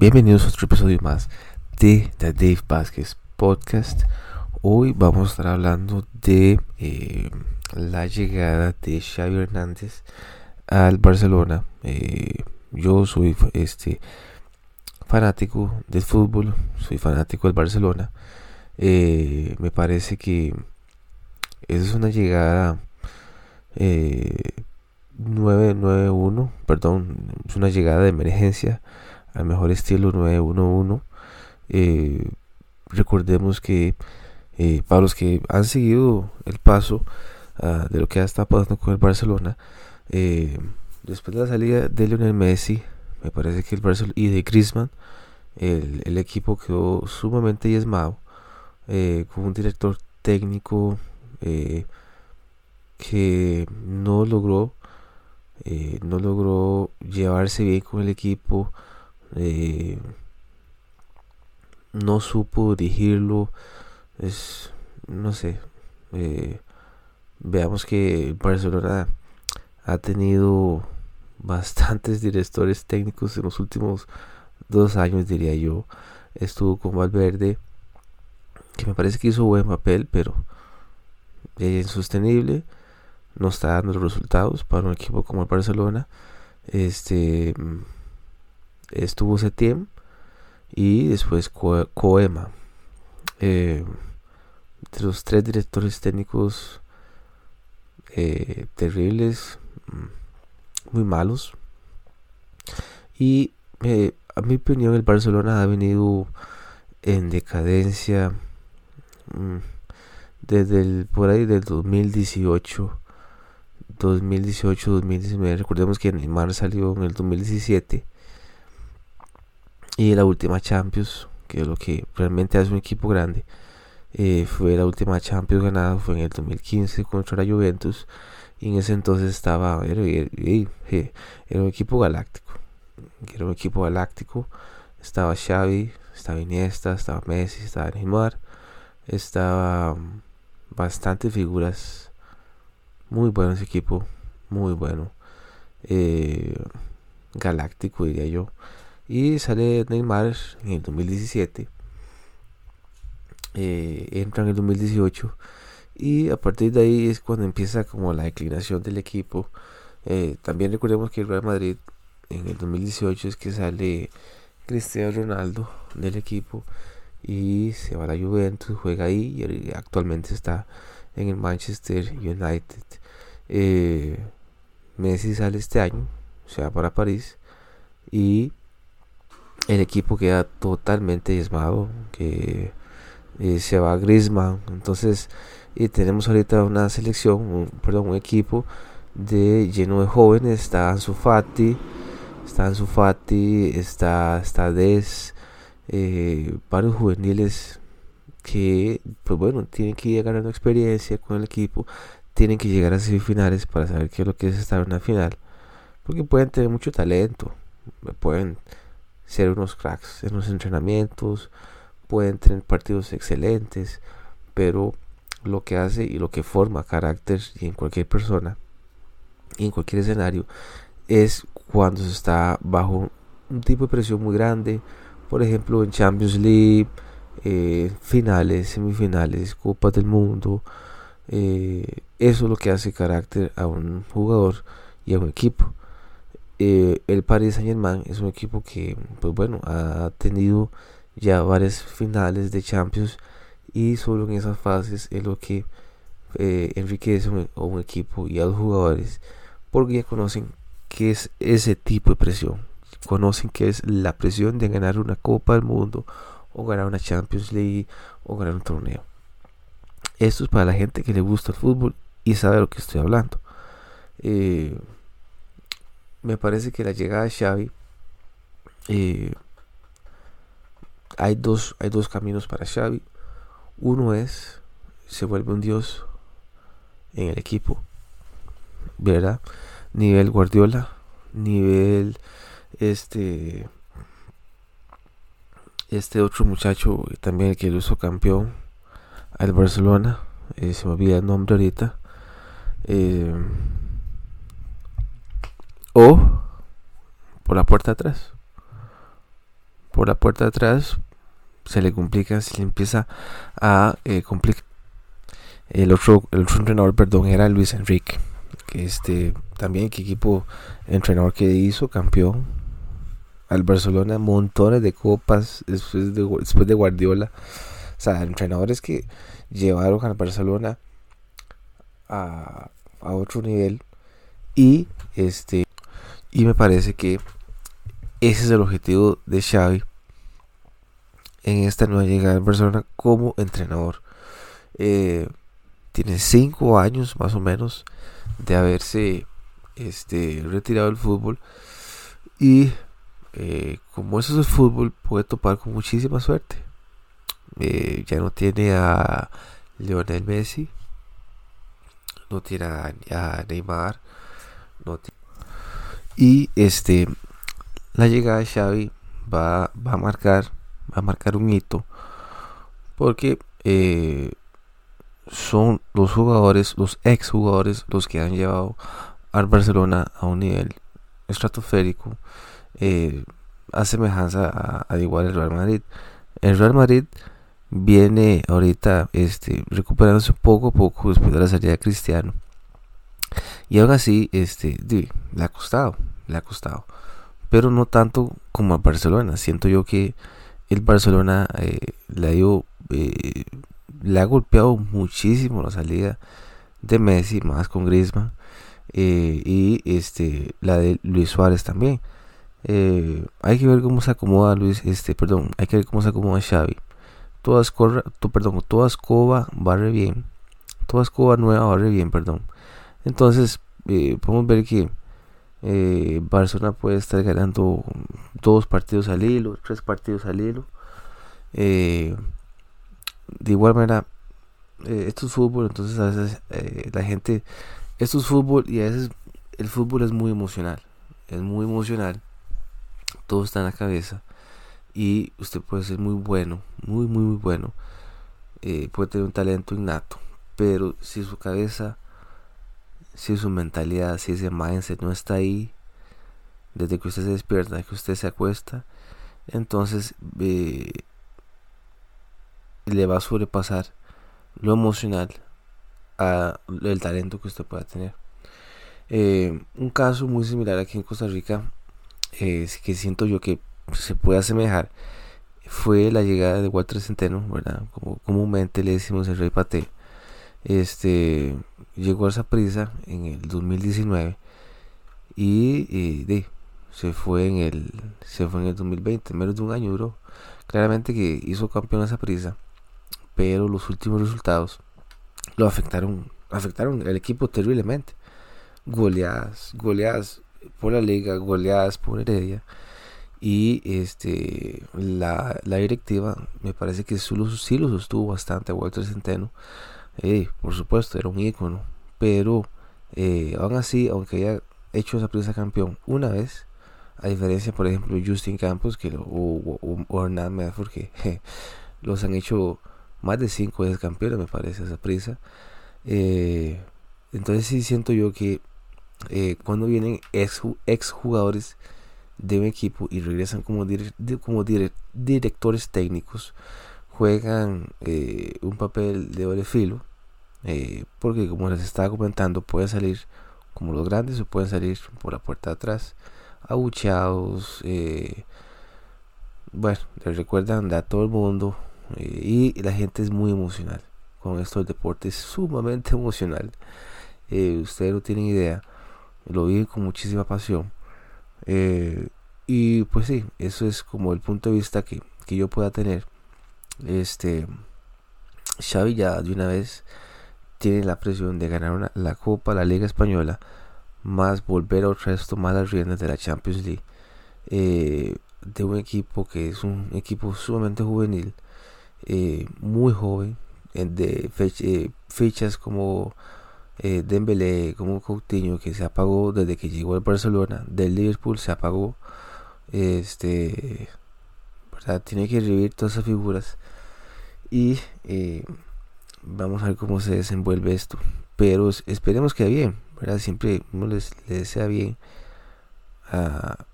Bienvenidos a otro episodio más de The Dave Vázquez Podcast. Hoy vamos a estar hablando de eh, la llegada de Xavi Hernández al Barcelona. Eh, yo soy este fanático del fútbol, soy fanático del Barcelona. Eh, me parece que es una llegada 991, perdón, es una llegada de emergencia al mejor estilo 911. Eh, recordemos que eh, para los que han seguido el paso uh, de lo que estado pasando con el Barcelona, eh, después de la salida de Lionel Messi, me parece que el Barcelona y de Griezmann, el, el equipo quedó sumamente diezmado eh, con un director técnico eh, que no logró eh, no logró llevarse bien con el equipo eh, no supo dirigirlo. Es no sé eh, veamos que Barcelona ha tenido bastantes directores técnicos en los últimos dos años diría yo. Estuvo con Valverde que me parece que hizo buen papel pero es insostenible. No está dando resultados para un equipo como el Barcelona. Este estuvo Setiem y después Coema. Eh, los tres directores técnicos eh, terribles, mm, muy malos. Y eh, a mi opinión el Barcelona ha venido en decadencia mm, desde el por ahí del 2018 2018 2019 recordemos que Neymar salió en el 2017 y la última Champions, que es lo que realmente hace un equipo grande, eh, fue la última Champions ganada, fue en el 2015 contra la Juventus. Y en ese entonces estaba, era, era un equipo galáctico. Era un equipo galáctico. Estaba Xavi, estaba Iniesta, estaba Messi, estaba Neymar. Estaba mm, bastante figuras. Muy bueno ese equipo, muy bueno. Eh, galáctico diría yo. Y sale Neymar en el 2017. Eh, entra en el 2018. Y a partir de ahí es cuando empieza como la declinación del equipo. Eh, también recordemos que el Real Madrid en el 2018 es que sale Cristiano Ronaldo del equipo y se va a la Juventus, juega ahí y actualmente está en el Manchester United. Eh, Messi sale este año, se va para París y el equipo queda totalmente diezmado, que eh, se va Griezmann, entonces y tenemos ahorita una selección, un, perdón, un equipo de lleno de jóvenes, está Ansu Fati, está Ansu Fati, está, está Des, eh, varios juveniles que, pues bueno, tienen que ir ganando experiencia con el equipo, tienen que llegar a semifinales para saber qué es lo que es estar en una final, porque pueden tener mucho talento, pueden ser unos cracks en los entrenamientos, pueden tener partidos excelentes, pero lo que hace y lo que forma carácter y en cualquier persona y en cualquier escenario es cuando se está bajo un tipo de presión muy grande, por ejemplo en Champions League, eh, finales, semifinales, Copas del Mundo. Eh, eso es lo que hace carácter a un jugador y a un equipo. Eh, el Paris Saint Germain es un equipo que, pues bueno, ha tenido ya varias finales de Champions y solo en esas fases es lo que eh, enriquece un, un, equipo y a los jugadores porque ya conocen qué es ese tipo de presión, conocen qué es la presión de ganar una Copa del Mundo o ganar una Champions League o ganar un torneo. Esto es para la gente que le gusta el fútbol y sabe lo que estoy hablando. Eh, me parece que la llegada de Xavi eh, hay dos hay dos caminos para Xavi. Uno es se vuelve un dios en el equipo verdad nivel Guardiola nivel este este otro muchacho también que lo hizo campeón al Barcelona eh, se me olvida el nombre ahorita eh, o por la puerta atrás. por la puerta atrás, se le complica, se le empieza a eh, complicar. El otro, el otro entrenador, perdón, era Luis Enrique. Que este, también qué equipo entrenador que hizo, campeón. Al Barcelona, montones de copas después de, después de Guardiola. O sea, entrenadores que llevaron al Barcelona a, a otro nivel. Y este y me parece que ese es el objetivo de Xavi en esta nueva llegada al Barcelona como entrenador. Eh, tiene cinco años más o menos de haberse este, retirado del fútbol y eh, como eso es el fútbol puede topar con muchísima suerte. Eh, ya no tiene a Lionel Messi, no tiene a, Neymar, y este la llegada de Xavi va, va a marcar va a marcar un hito porque eh, son los jugadores, los ex jugadores, los que han llevado al Barcelona a un nivel estratosférico eh, a semejanza a, igual el Real Madrid. El Real Madrid viene ahorita este, recuperándose poco a poco después de la salida de Cristiano. Y aún así, este, le ha costado, le ha costado. Pero no tanto como a Barcelona. Siento yo que el Barcelona eh, le, ha eh, le ha golpeado muchísimo la salida de Messi, más con Griezmann. Eh, y este la de Luis Suárez también. hay que ver cómo se acomoda Luis, este, perdón, hay que ver cómo se acomoda Xavi. Toda escoba, perdón, toda escoba barre bien. Toda escoba nueva barre bien, perdón. Entonces, podemos ver que eh, Barcelona puede estar ganando dos partidos al hilo, tres partidos al hilo. Eh, de igual manera, eh, esto es fútbol, entonces a veces eh, la gente, esto es fútbol y a veces el fútbol es muy emocional, es muy emocional, todo está en la cabeza y usted puede ser muy bueno, muy, muy, muy bueno, puede tener un talento innato, pero si su cabeza si su mentalidad, si ese mindset no está ahí, desde que usted se despierta, que usted se acuesta, entonces eh, le va a sobrepasar lo emocional a el talento que usted pueda tener. Eh, un caso muy similar aquí en Costa Rica, que siento yo que se puede asemejar, fue la llegada de Walter Centeno, ¿verdad? Como comúnmente le decimos el Rey Pate este llegó a esa prisa en el 2019 y, se fue en el se fue en el 2020 menos de un año duró. Claramente que hizo campeón esa prisa pero los últimos resultados lo afectaron afectaron el equipo terriblemente. Goleadas goleadas por la liga goleadas por Heredia y este la, la directiva me parece que sí lo sostuvo bastante a Walter Centeno eh, por supuesto, era un ícono. Pero eh, aún así, aunque haya hecho esa prisa campeón una vez, a diferencia, por ejemplo, Justin Campos que lo, o, Hernán Medford, que los han hecho más de cinco veces campeones, me parece, esa prisa. Eh, entonces sí siento yo que cuando vienen ex, ex, jugadores de un equipo y regresan como, como directores técnicos, juegan un papel de doble filo eh, porque como les estaba comentando, pueden salir como los grandes o pueden salir por la puerta de atrás, abucheados. Eh, bueno, les recuerdan a todo el mundo eh, y la gente es muy emocional con esto del deporte, es sumamente emocional. ustedes no tienen idea, lo viven con muchísima pasión. y pues sí, eso es como el punto de vista que, que yo pueda tener. Este Xavi ya de una vez tiene la presión de ganar la Copa, la Liga Española, más volver otra vez tomar las riendas de la Champions League. Eh, de un equipo que es un equipo sumamente juvenil, eh, muy joven, de eh, fechas como Dembélé, como Coutinho, que se apagó desde que llegó al Barcelona, del Liverpool se apagó. Este, ¿verdad? Tiene que revivir todas esas figuras y vamos a ver cómo se desenvuelve esto. Pero esperemos que bien, ¿verdad? Siempre uno les, desea bien a,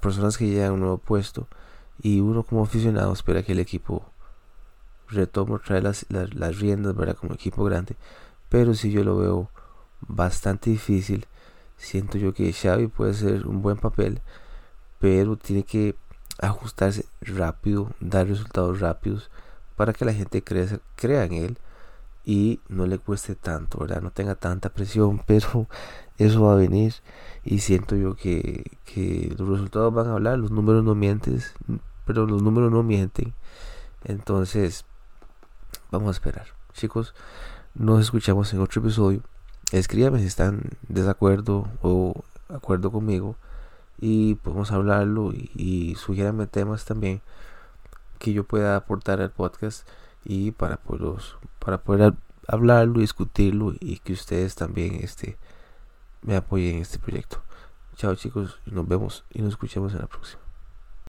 personas que llegan a un nuevo puesto. y uno como aficionado espera que el equipo retome trae las, las, riendas, ¿verdad? Como equipo grande. Pero si yo lo veo bastante difícil. Siento yo que Xavi puede ser un buen papel, pero tiene que ajustarse rápido, dar resultados rápidos para que la gente crea, en él y no le cueste tanto, ¿verdad? No tenga tanta presión, pero eso va a venir y siento yo que, que los resultados van a hablar, los números no mienten, pero los números no mienten. Entonces, vamos a esperar. Chicos, nos escuchamos en otro episodio. Escríbame si están desacuerdo o acuerdo conmigo y podemos hablarlo y, y temas también que yo pueda aportar al podcast y para poder, para poder hablarlo, discutirlo y que ustedes también este, me apoyen en este proyecto. Chao chicos, nos vemos y nos escuchamos en la próxima.